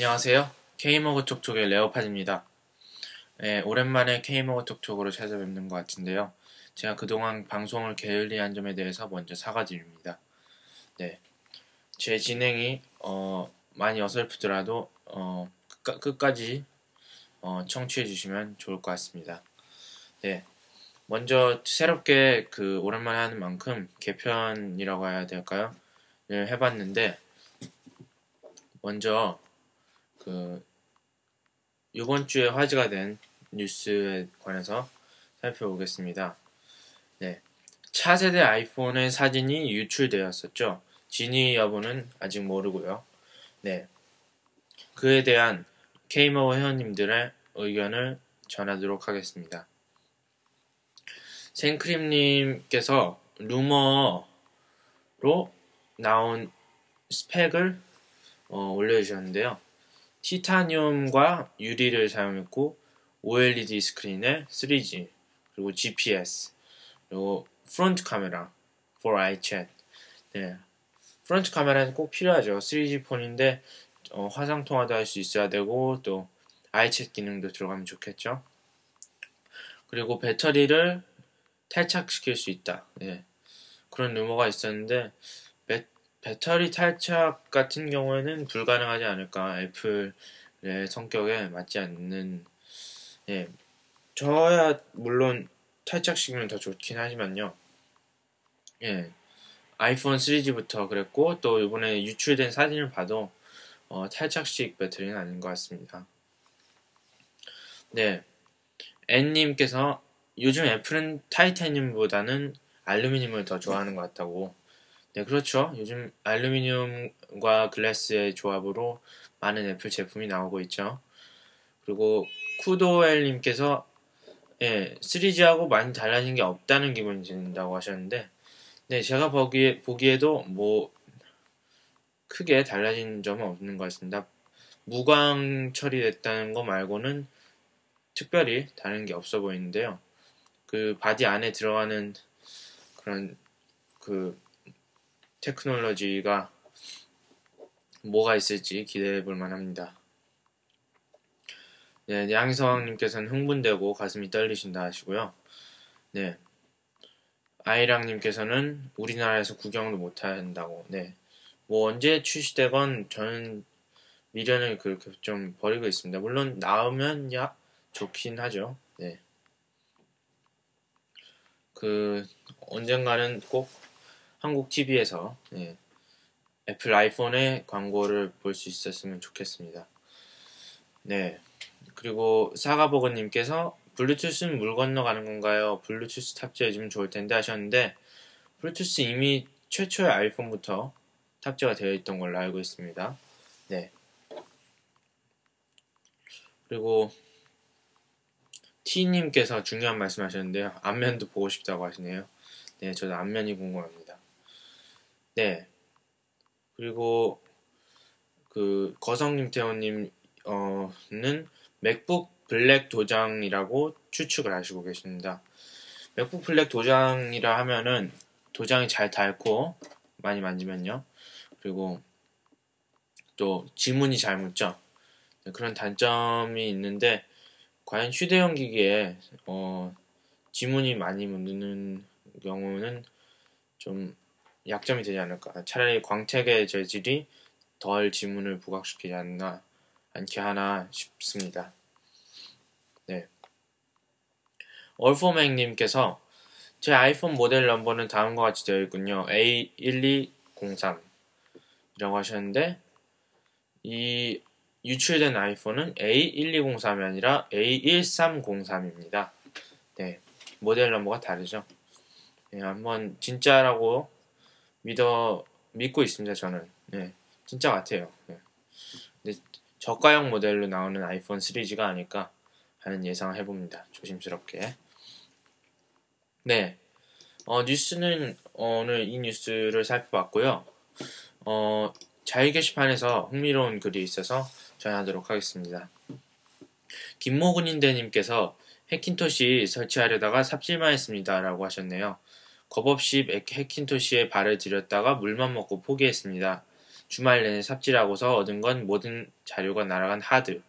안녕하세요. K머그 톡톡의 레오파입니다. 네, 오랜만에 K머그 톡톡으로 찾아뵙는 것 같은데요. 제가 그동안 방송을 게을리한 점에 대해서 먼저 사과드립니다. 네, 제 진행이 어, 많이 어설프더라도 어, 끝까, 지 어, 청취해 주시면 좋을 것 같습니다. 네, 먼저 새롭게 그 오랜만에 하는 만큼 개편이라고 해야 될까요? 네, 해봤는데 먼저 그 이번 주에 화제가 된 뉴스에 관해서 살펴보겠습니다. 네. 차세대 아이폰의 사진이 유출되었었죠. 진위 여부는 아직 모르고요. 네. 그에 대한 케이머 회원님들의 의견을 전하도록 하겠습니다. 생크림님께서 루머로 나온 스펙을 어, 올려주셨는데요. 티타늄과 유리를 사용했고 OLED 스크린에 3G 그리고 GPS 그리고 front 카메라 for iChat. 네. front 카메라는 꼭 필요하죠. 3G 폰인데 어, 화상 통화도 할 수 있어야 되고 또 iChat 기능도 들어가면 좋겠죠. 그리고 배터리를 탈착시킬 수 있다. 네. 그런 루머가 있었는데 배터리 탈착 같은 경우에는 불가능하지 않을까. 애플의 성격에 맞지 않는, 예. 저야 물론 탈착시키면 더 좋긴 하지만요. 예. 아이폰 3G부터 그랬고, 또 이번에 유출된 사진을 봐도, 어, 탈착식 배터리는 아닌 것 같습니다. 네. N님께서 요즘 애플은 타이타늄보다는 알루미늄을 더 좋아하는 것 같다고 네, 그렇죠. 요즘 알루미늄과 글래스의 조합으로 많은 애플 제품이 나오고 있죠. 그리고 쿠도엘님께서 예, 3G하고 많이 달라진 게 없다는 기분이 든다고 하셨는데, 네, 제가 보기에, 보기에도 뭐, 크게 달라진 점은 없는 것 같습니다. 무광 처리됐다는 거 말고는 특별히 다른 게 없어 보이는데요. 그 바디 안에 들어가는 그런 그 테크놀로지가 뭐가 있을지 기대해 볼 만합니다. 네, 양성님께서는 흥분되고 가슴이 떨리신다 하시고요. 네. 아이랑님께서는 우리나라에서 구경도 못 한다고. 네. 뭐 언제 출시되건 저는 미련을 그렇게 좀 버리고 있습니다. 물론 나오면 야 좋긴 하죠. 네. 그 언젠가는 꼭 한국 TV에서 예, 애플 아이폰의 광고를 볼 수 있었으면 좋겠습니다. 네. 그리고 사과버거님께서 블루투스는 물 건너가는 건가요? 블루투스 탑재해주면 좋을 텐데 하셨는데 블루투스 이미 최초의 아이폰부터 탑재가 되어 있던 걸로 알고 있습니다. 네. 그리고 T님께서 중요한 말씀 하셨는데요. 앞면도 보고 싶다고 하시네요. 네, 저도 앞면이 궁금합니다. 네. 그리고 그 거성님 태호님 어는 맥북 블랙 도장이라고 추측을 하시고 계십니다. 맥북 블랙 도장이라 하면은 도장이 잘 닳고 많이 만지면요. 그리고 또 지문이 잘 묻죠. 네, 그런 단점이 있는데 과연 휴대용 기기에 어, 지문이 많이 묻는 경우는 좀 약점이 되지 않을까. 차라리 광택의 재질이 덜 지문을 부각시키지 않나 않게 하나 싶습니다. 네. 얼포맥님께서 제 아이폰 모델 넘버는 다음과 같이 되어 있군요. A1203 이라고 하셨는데 이 유출된 아이폰은 A1203이 아니라 A1303입니다. 네. 모델 넘버가 다르죠. 네, 한번 진짜라고 믿어 믿고 있습니다. 저는 네, 진짜 같아요. 네. 근데 저가형 모델로 나오는 아이폰 3G가 아닐까 하는 예상을 해봅니다. 조심스럽게. 네, 어, 뉴스는 오늘 이 뉴스를 살펴봤고요. 어, 자유 게시판에서 흥미로운 글이 있어서 전하도록 하겠습니다. 김모근인대님께서 해킨토시 설치하려다가 삽질만 했습니다. 라고 하셨네요. 겁없이 해킨토시에 발을 들였다가 물만 먹고 포기했습니다. 주말 내내 삽질하고서 얻은 건 모든 자료가 날아간 하드.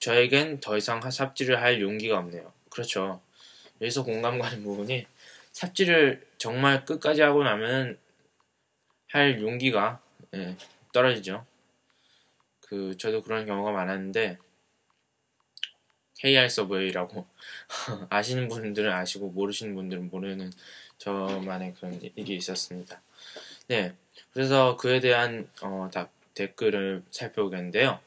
저에겐 더 이상 삽질을 할 용기가 없네요. 그렇죠. 여기서 공감 가는 부분이 삽질을 정말 끝까지 하고 나면 할 용기가 예, 떨어지죠. 그 저도 그런 경우가 많았는데 KR 서브웨이라고 아시는 분들은 아시고 모르시는 분들은 모르는 저만의 그런 일이 있었습니다. 네, 그래서 그에 대한 어, 답, 댓글을 살펴보겠는데요.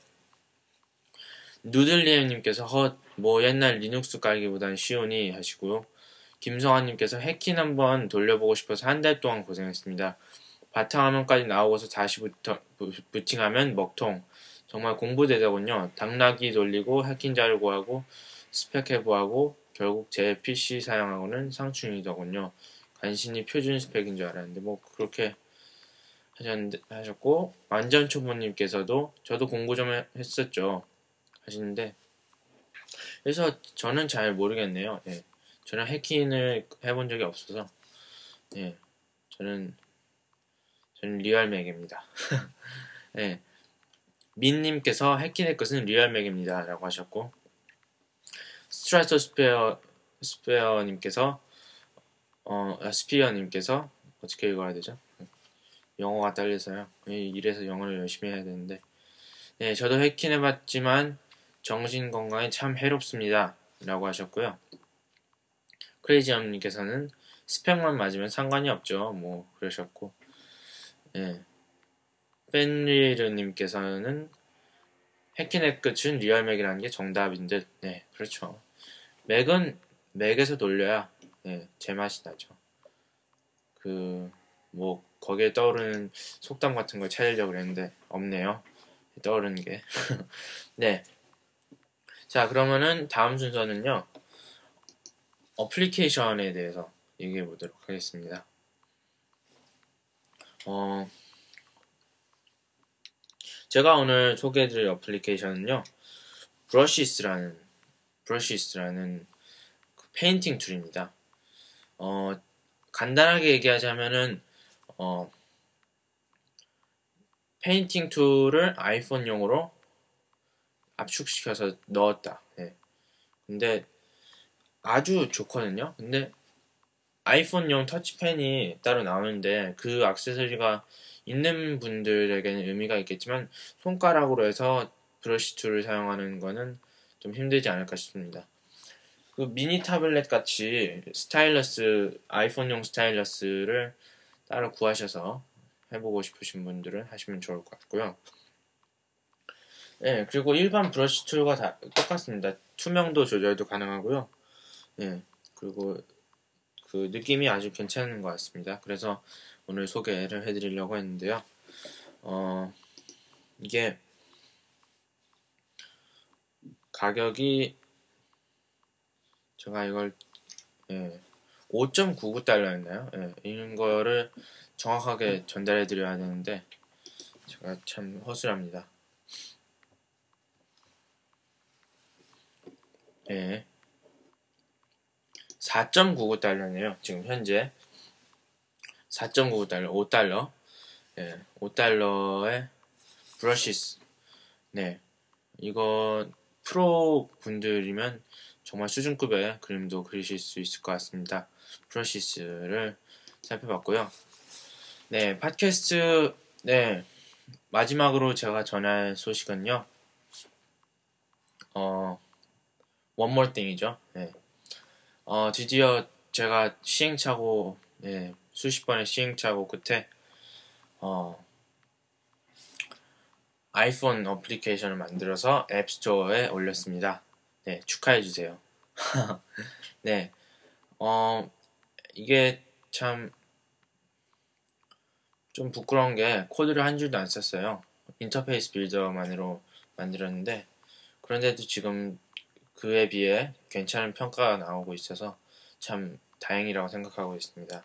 누들리엠님께서 헛, 뭐 옛날 리눅스 깔기보단 쉬우니 하시고요. 김성환님께서 해킨 한번 돌려보고 싶어서 한 달 동안 고생했습니다. 바탕화면까지 나오고서 다시 부터, 부팅하면 먹통. 정말 공부되더군요. 당락이 돌리고 해킹 자료 구하고 스펙 해부하고 결국 제 PC 사용하고는 상충이더군요. 간신히 표준 스펙인 줄 알았는데 뭐 그렇게 하셨고 완전 초보님께서도 저도 공부 좀 했었죠 하시는데 그래서 저는 잘 모르겠네요. 예. 저는 해킹을 해본 적이 없어서 예. 저는 저는 리얼 맥입니다. 예. 민님께서 해킹의 것은 리얼 맥입니다. 라고 하셨고 스트라이터 스페어 스페어님께서 어 아, 스피어님께서 어떻게 읽어야 되죠? 영어가 딸려서요. 이래서 영어를 열심히 해야 되는데 네 저도 해킹해봤지만 정신 건강에 참 해롭습니다. 라고 하셨고요. 크레이지엄님께서는 스펙만 맞으면 상관이 없죠. 뭐 그러셨고 예. 펜리르님께서는 해킨의 끝은 real맥이라는 게 정답인 듯. 네, 그렇죠. 맥은 맥에서 돌려야 네, 제맛이 나죠. 그 뭐 거기에 떠오르는 속담 같은 걸 찾으려고 그랬는데 없네요. 떠오르는 게. 네. 자, 그러면은 다음 순서는요. 어플리케이션에 대해서 얘기해 보도록 하겠습니다. 어, 제가 오늘 소개해드릴 어플리케이션은요, Brushes라는 Brushes라는 그 painting tool입니다. 어, 간단하게 얘기하자면은 어, painting tool을 아이폰용으로 압축시켜서 넣었다. 네. 근데 아주 좋거든요. 근데 아이폰용 터치펜이 따로 나오는데 그 액세서리가 있는 분들에게는 의미가 있겠지만 손가락으로 해서 brush tool을 사용하는 거는 좀 힘들지 않을까 싶습니다. 그 미니 타블렛 같이 stylus 아이폰용 stylus를 따로 구하셔서 해보고 싶으신 분들은 하시면 좋을 것 같고요. 네, 그리고 일반 브러쉬 툴과 다 똑같습니다. 투명도 조절도 가능하고요. 네, 그리고 그 느낌이 아주 괜찮은 것 같습니다. 그래서 오늘 소개를 해드리려고 했는데요. 어, 이게 가격이 제가 이걸 예, 5.99달러였나요? 예, 이런 거를 정확하게 전달해 드려야 되는데 제가 참 허술합니다. 예. 4.99달러네요. 지금 현재 4.99달러, 5달러. 예, 5달러의 브러시스. 네. 이거 프로 분들이면 정말 수준급의 그림도 그리실 수 있을 것 같습니다. 브러시스를 살펴봤고요. 네, 팟캐스트, 네. 마지막으로 제가 전할 소식은요. 어, 원몰 띵이죠. 네. 어, 드디어 제가 시행착오, 네, 수십 번의 시행착오 끝에 어, 아이폰 어플리케이션을 만들어서 앱스토어에 올렸습니다. 네, 축하해 주세요. 네, 어, 이게 참 좀 부끄러운 게 코드를 한 줄도 안 썼어요. Interface Builder만으로 만들었는데 그런데도 지금 그에 비해 괜찮은 평가가 나오고 있어서 참 다행이라고 생각하고 있습니다.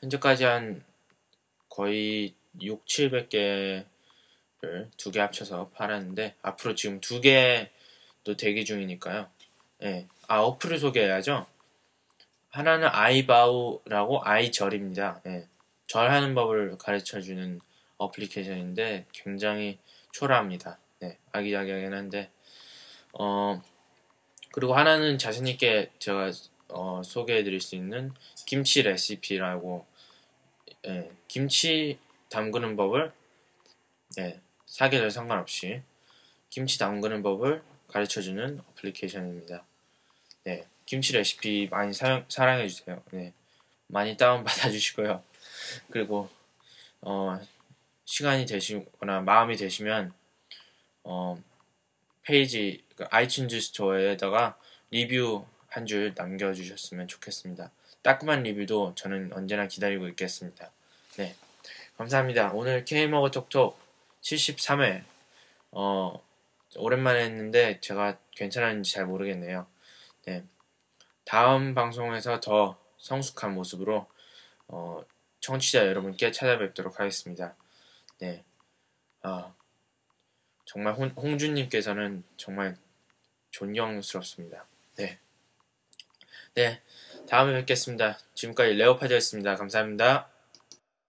현재까지 한 거의 6, 700개를 두 개 합쳐서 팔았는데 앞으로 지금 두 개 도 대기 중이니까요. 네. 아 어플을 소개해야죠. 하나는 아이바우라고 아이절입니다. 네. 절하는 법을 가르쳐주는 어플리케이션인데 굉장히 초라합니다. 네, 아기자기하긴 한데 어 그리고 하나는 자신있게 제가 어, 소개해드릴 수 있는 김치 레시피라고 예, 김치 담그는 법을 예, 사계절 상관없이 김치 담그는 법을 가르쳐주는 어플리케이션입니다. 네, 김치 레시피 많이 사용, 사랑해주세요. 네, 많이 다운받아 주시고요. 그리고 어, 시간이 되시거나 마음이 되시면 어, 페이지 그 iTunes Store에다가 리뷰 한 줄 남겨주셨으면 좋겠습니다. 따끔한 리뷰도 저는 언제나 기다리고 있겠습니다. 네, 감사합니다. 오늘 KMUG 톡톡 73회 어, 오랜만에 했는데 제가 괜찮았는지 잘 모르겠네요. 네, 다음 방송에서 더 성숙한 모습으로 어, 청취자 여러분께 찾아뵙도록 하겠습니다. 네, 아, 정말 홍, 홍준님께서는 정말 존경스럽습니다. 네. 네. 다음에 뵙겠습니다. 지금까지 레오파드였습니다. 감사합니다.